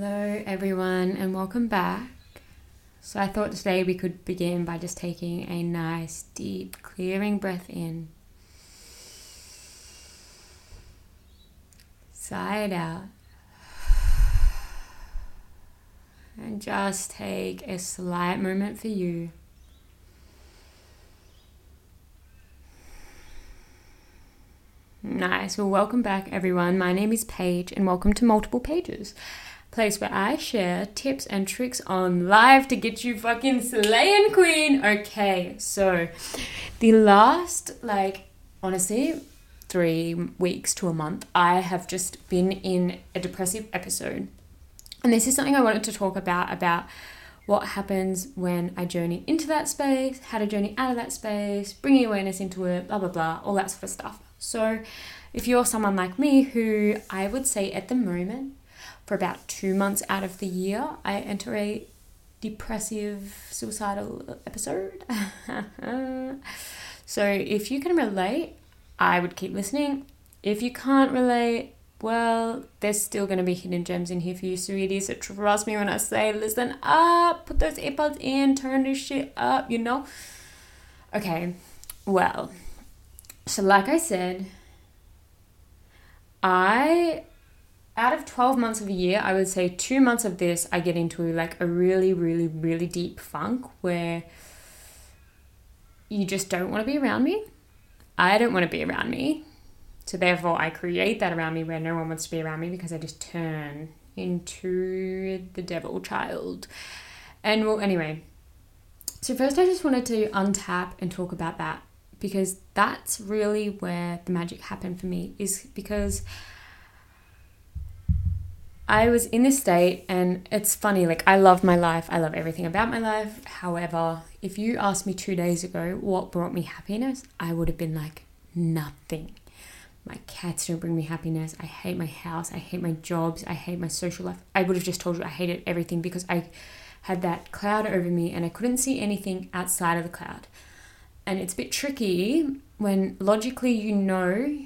Hello, everyone, and welcome back. So, I thought today we could begin by just taking a nice, deep, clearing breath in. Sigh it out. And just take a slight moment for you. Nice. Well, welcome back, everyone. My name is Paige, and welcome to Multiple Pages, place where I share tips and tricks on live to get you fucking slaying, queen. Okay, so the last, like, honestly, three weeks to a month, I have just been in a depressive episode, and this is something I wanted to talk about about what happens when I journey into that space, how to journey out of that space, bringing awareness into it, blah blah blah, all that sort of stuff. So, if you're someone like me who I would say at the moment, for about two months out of the year, I enter a depressive, suicidal episode. so, if you can relate, I would keep listening. If you can't relate, well, there's still going to be hidden gems in here for you, sweeties. So trust me when I say, listen up, put those earbuds in, turn this shit up, you know? Okay, well, so, like I said, I, out of 12 months of a year, I would say two months of this, I get into like a really, really, really deep funk where you just don't want to be around me. I don't want to be around me. So, therefore, I create that around me where no one wants to be around me because I just turn into the devil child. And well, anyway, so first I just wanted to untap and talk about that because that's really where the magic happened for me is because I was in this state and it's funny like I love my life. I love everything about my life. However if you asked me 2 days ago what brought me happiness I would have been like nothing. My cats don't bring me happiness. I hate my house. I hate my jobs. I hate my social life. I would have just told you I hated everything because I had that cloud over me and I couldn't see anything outside of the cloud. And it's a bit tricky when logically you know,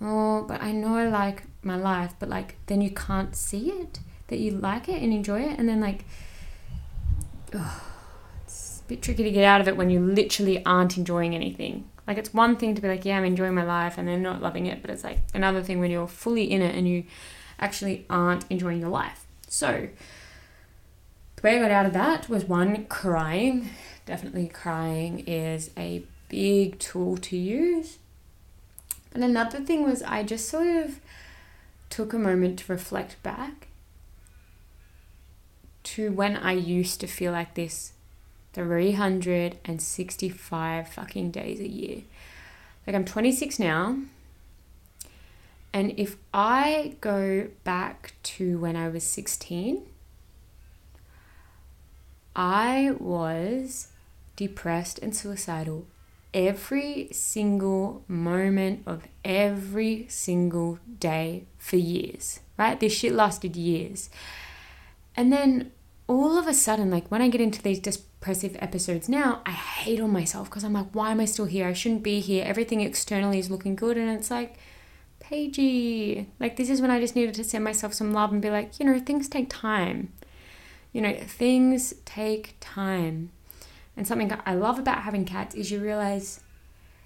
oh, but I know I like my life, but like then you can't see it that you like it and enjoy it, and then like, oh, it's a bit tricky to get out of it when you literally aren't enjoying anything. Like it's one thing to be like, yeah, I'm enjoying my life, and then not loving it, but it's like another thing when you're fully in it and you actually aren't enjoying your life. So the way I got out of that was one crying definitely crying is a big tool to use. And another thing was I just sort of took a moment to reflect back to when I used to feel like this 365 fucking days a year. Like I'm 26 now. And if I go back to when I was 16, I was depressed and suicidal every single moment of every single day for years, right? This shit lasted years. And then all of a sudden, like when I get into these depressive episodes now, I hate on myself because I'm like, why am I still here? I shouldn't be here. Everything externally is looking good. And it's like, Paigey, like this is when I just needed to send myself some love and be like, you know, things take time. You know, things take time. And something I love about having cats is you realize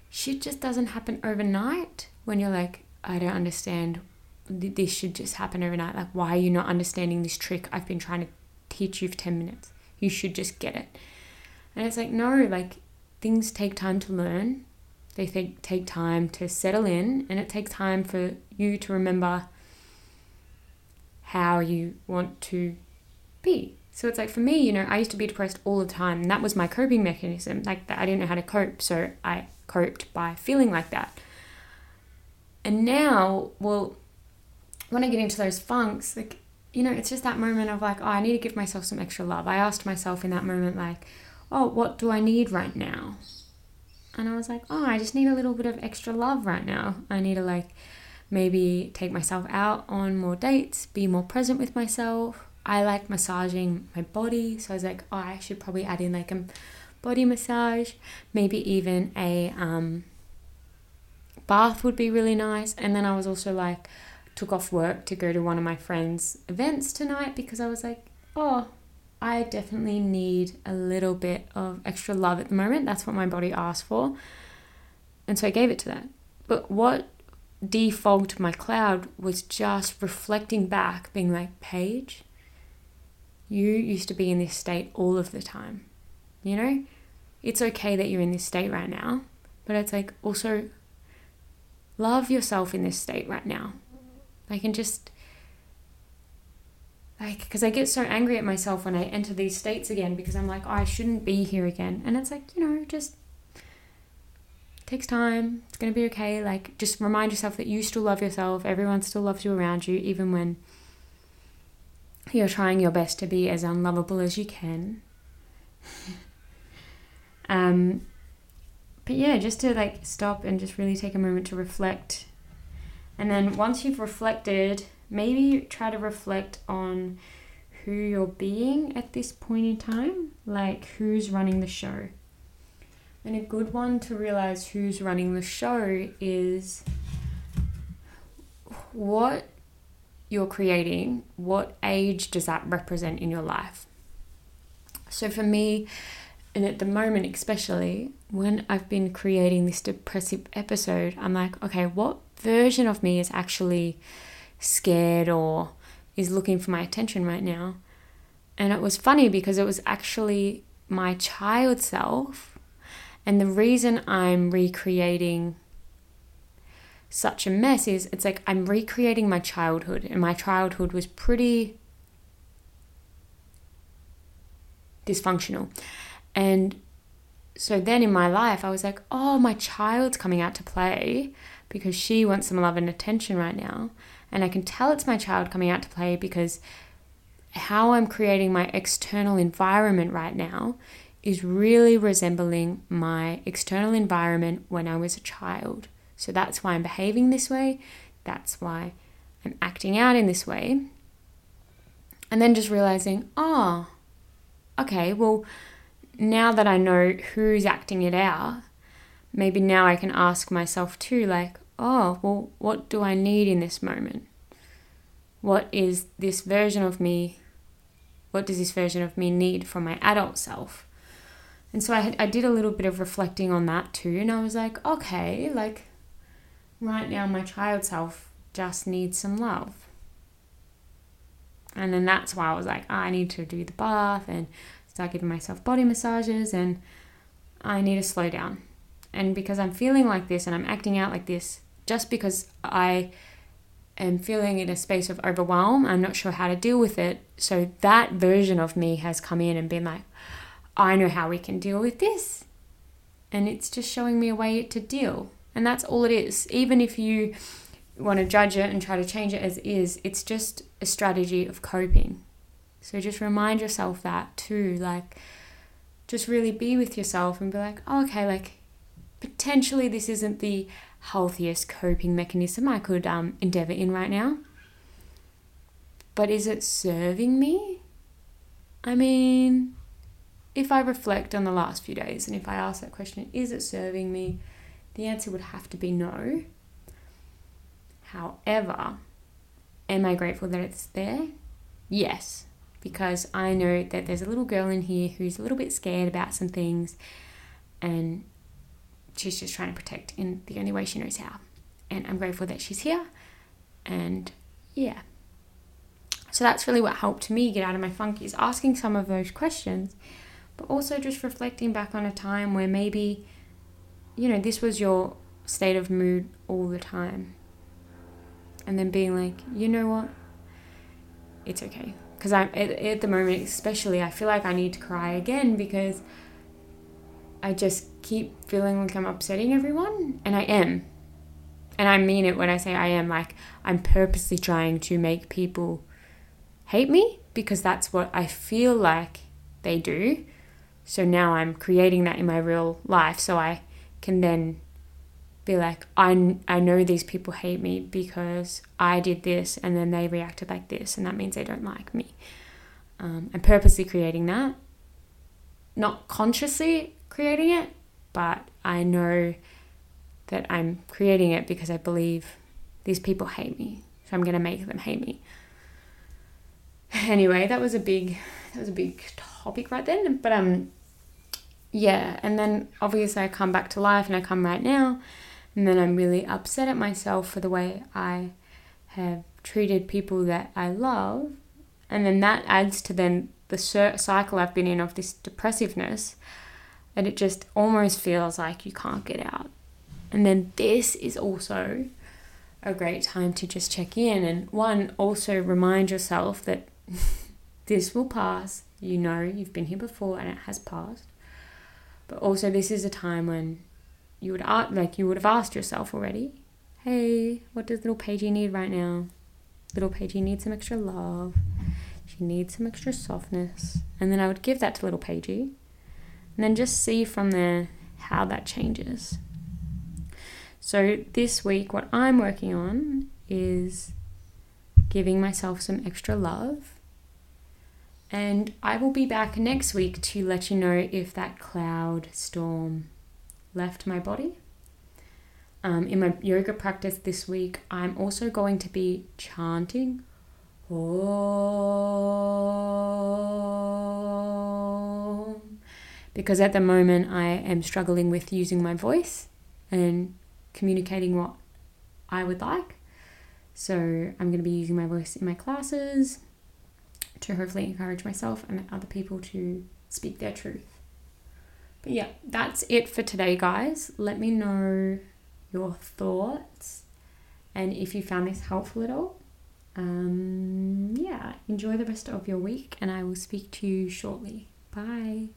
shit just doesn't happen overnight when you're like, I don't understand. This should just happen overnight. Like, why are you not understanding this trick I've been trying to teach you for 10 minutes? You should just get it. And it's like, no, like, things take time to learn. They take, take time to settle in, and it takes time for you to remember how you want to be so it's like for me, you know, I used to be depressed all the time, and that was my coping mechanism. Like that, I didn't know how to cope, so I coped by feeling like that. And now, well, when I get into those funks, like you know, it's just that moment of like, oh, I need to give myself some extra love. I asked myself in that moment, like, oh, what do I need right now? And I was like, oh, I just need a little bit of extra love right now. I need to like maybe take myself out on more dates, be more present with myself, I like massaging my body, so I was like, oh, I should probably add in like a body massage, maybe even a um, bath would be really nice. And then I was also like took off work to go to one of my friends' events tonight because I was like, oh, I definitely need a little bit of extra love at the moment. That's what my body asked for. And so I gave it to that. But what defogged my cloud was just reflecting back, being like, Paige, you used to be in this state all of the time. You know, it's okay that you're in this state right now, but it's like also love yourself in this state right now. I can just like because I get so angry at myself when I enter these states again because I'm like, oh, I shouldn't be here again. And it's like, you know, just takes time. It's going to be okay. Like just remind yourself that you still love yourself. Everyone still loves you around you even when you're trying your best to be as unlovable as you can. um but yeah, just to like stop and just really take a moment to reflect. And then once you've reflected, maybe try to reflect on who you're being at this point in time, like who's running the show. And a good one to realize who's running the show is what you're creating, what age does that represent in your life? So for me, and at the moment, especially when I've been creating this depressive episode, I'm like, okay, what version of me is actually scared or is looking for my attention right now? And it was funny because it was actually my child self. And the reason I'm recreating such a mess is it's like I'm recreating my childhood, and my childhood was pretty dysfunctional. And so then in my life, I was like, oh, my child's coming out to play because she wants some love and attention right now. And I can tell it's my child coming out to play because how I'm creating my external environment right now is really resembling my external environment when I was a child. So that's why I'm behaving this way. That's why I'm acting out in this way. And then just realizing, oh, okay, well, now that I know who's acting it out, maybe now I can ask myself too, like, oh, well, what do I need in this moment? What is this version of me? What does this version of me need from my adult self? And so I, had, I did a little bit of reflecting on that too, and I was like, okay, like right now my child self just needs some love. And then that's why I was like, I need to do the bath and start giving myself body massages and I need to slow down. And because I'm feeling like this and I'm acting out like this, just because I am feeling in a space of overwhelm, I'm not sure how to deal with it. So that version of me has come in and been like, I know how we can deal with this. And it's just showing me a way to deal. And that's all it is. Even if you want to judge it and try to change it as is, it's just a strategy of coping. So just remind yourself that too. Like, just really be with yourself and be like, oh, okay, like, potentially this isn't the healthiest coping mechanism I could um, endeavor in right now. But is it serving me? I mean, if I reflect on the last few days and if I ask that question, is it serving me? The answer would have to be no. However, am I grateful that it's there? Yes because I know that there's a little girl in here who's a little bit scared about some things and she's just trying to protect in the only way she knows how. And I'm grateful that she's here. And yeah. So that's really what helped me get out of my funk is asking some of those questions, but also just reflecting back on a time where maybe, you know, this was your state of mood all the time. And then being like, you know what? It's okay because I'm at, at the moment, especially, I feel like I need to cry again because I just keep feeling like I'm upsetting everyone, and I am. And I mean it when I say I am. Like, I'm purposely trying to make people hate me because that's what I feel like they do. So now I'm creating that in my real life so I can then be like, I, I know these people hate me because I did this and then they reacted like this, and that means they don't like me. Um, I'm purposely creating that, not consciously creating it, but I know that I'm creating it because I believe these people hate me. So I'm going to make them hate me. Anyway, that was a big that was a big topic right then, but um yeah, and then obviously I come back to life and I come right now and then I'm really upset at myself for the way I have treated people that I love and then that adds to then the cycle I've been in of this depressiveness and it just almost feels like you can't get out. And then this is also a great time to just check in and one also remind yourself that this will pass. You know you've been here before and it has passed. But also this is a time when you would ask, like you would have asked yourself already, hey, what does little Paigey need right now? Little Paigey needs some extra love. She needs some extra softness. And then I would give that to little Paigey. And then just see from there how that changes. So this week, what I'm working on is giving myself some extra love. And I will be back next week to let you know if that cloud storm left my body. Um, in my yoga practice this week, I'm also going to be chanting Om because at the moment I am struggling with using my voice and communicating what I would like. So I'm going to be using my voice in my classes to hopefully encourage myself and other people to speak their truth. But yeah, that's it for today, guys. Let me know your thoughts and if you found this helpful at all. Um, yeah, enjoy the rest of your week and I will speak to you shortly. Bye.